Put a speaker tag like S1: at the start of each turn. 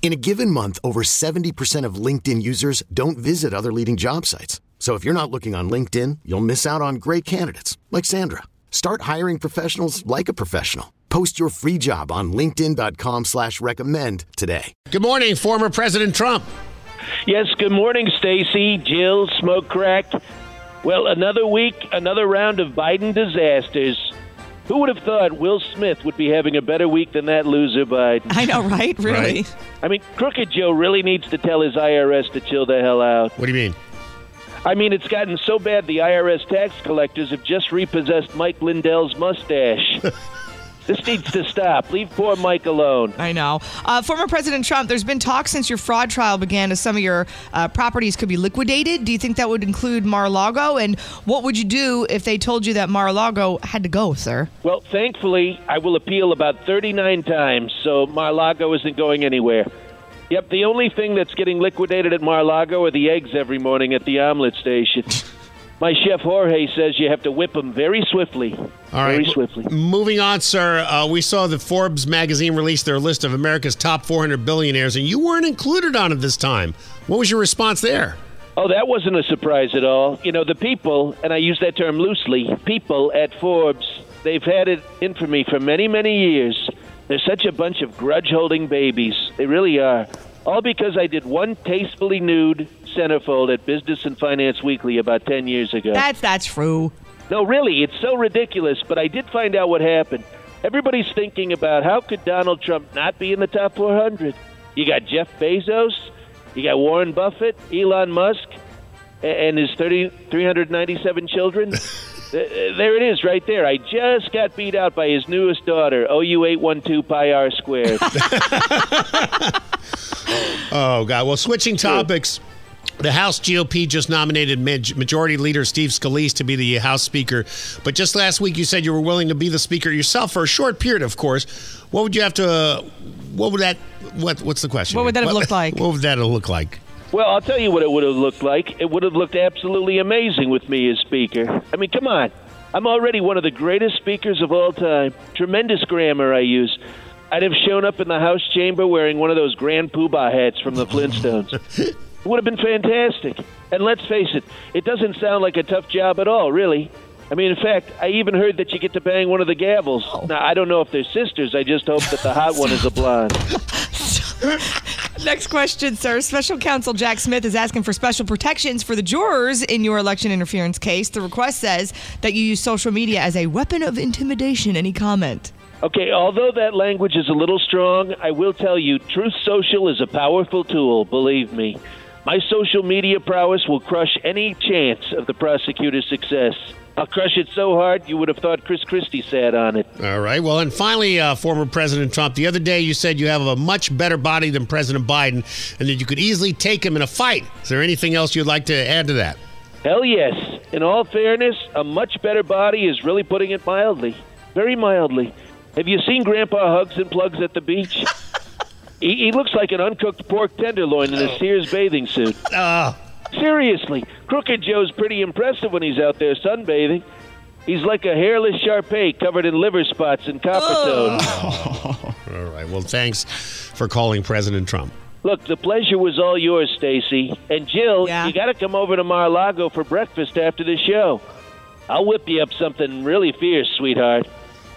S1: In a given month, over 70% of LinkedIn users don't visit other leading job sites. So if you're not looking on LinkedIn, you'll miss out on great candidates like Sandra. Start hiring professionals like a professional. Post your free job on LinkedIn.com slash recommend today.
S2: Good morning, former President Trump.
S3: Yes, good morning, Stacy, Jill, Smoke Crack. Well, another week, another round of Biden disasters. Who would have thought Will Smith would be having a better week than that loser Biden?
S4: I know, right? Really?
S2: Right.
S3: I mean, Crooked Joe really needs to tell his IRS to chill the hell out.
S2: What do you mean?
S3: I mean, it's gotten so bad the IRS tax collectors have just repossessed Mike Lindell's mustache. this needs to stop. Leave poor Mike alone.
S4: I know. Uh, former President Trump, there's been talk since your fraud trial began as some of your uh, properties could be liquidated. Do you think that would include Mar-a-Lago? And what would you do if they told you that Mar-a-Lago had to go, sir?
S3: Well, thankfully, I will appeal about 39 times, so Mar-a-Lago isn't going anywhere. Yep, the only thing that's getting liquidated at Mar-a-Lago are the eggs every morning at the omelet station. My chef Jorge says you have to whip them very swiftly.
S2: All right.
S3: Very swiftly.
S2: Moving on, sir. Uh, we saw that Forbes magazine released their list of America's top 400 billionaires, and you weren't included on it this time. What was your response there?
S3: Oh, that wasn't a surprise at all. You know, the people, and I use that term loosely, people at Forbes, they've had it in for me for many, many years. They're such a bunch of grudge holding babies. They really are. All because I did one tastefully nude centerfold at Business and Finance Weekly about 10 years ago.
S4: That's that's true.
S3: No, really, it's so ridiculous, but I did find out what happened. Everybody's thinking about how could Donald Trump not be in the top 400? You got Jeff Bezos, you got Warren Buffett, Elon Musk, and his 30, 397 children. Uh, there it is, right there. I just got beat out by his newest daughter, OU812 pi r squared.
S2: Oh, God. Well, switching topics. The House GOP just nominated Majority Leader Steve Scalise to be the House Speaker. But just last week, you said you were willing to be the Speaker yourself for a short period, of course. What would you have to? Uh, what would that? What? What's the question?
S4: What would that have
S2: What-
S4: looked like?
S2: What would that have looked like?
S3: Well, I'll tell you what it would have looked like. It would have looked absolutely amazing with me as Speaker. I mean, come on. I'm already one of the greatest speakers of all time. Tremendous grammar I use. I'd have shown up in the House chamber wearing one of those Grand Poobah hats from the Flintstones. It would have been fantastic. And let's face it, it doesn't sound like a tough job at all, really. I mean, in fact, I even heard that you get to bang one of the gavels. Oh. Now, I don't know if they're sisters. I just hope that the hot one is a blonde.
S4: Next question, sir. Special counsel Jack Smith is asking for special protections for the jurors in your election interference case. The request says that you use social media as a weapon of intimidation. Any comment?
S3: Okay, although that language is a little strong, I will tell you Truth Social is a powerful tool, believe me. My social media prowess will crush any chance of the prosecutor's success. I'll crush it so hard you would have thought Chris Christie sat on it.
S2: All right. Well, and finally, uh, former President Trump, the other day you said you have a much better body than President Biden and that you could easily take him in a fight. Is there anything else you'd like to add to that?
S3: Hell yes. In all fairness, a much better body is really putting it mildly. Very mildly. Have you seen Grandpa Hugs and Plugs at the beach? he, he looks like an uncooked pork tenderloin in a Sears bathing suit.
S2: Uh,
S3: Seriously, Crooked Joe's pretty impressive when he's out there sunbathing. He's like a hairless Sharpei covered in liver spots and Coppertone.
S2: all right. Well, thanks for calling President Trump.
S3: Look, the pleasure was all yours, Stacy. And Jill,
S4: Yeah?
S3: you got to come over to Mar-a-Lago for breakfast after the show. I'll whip you up something really fierce, sweetheart.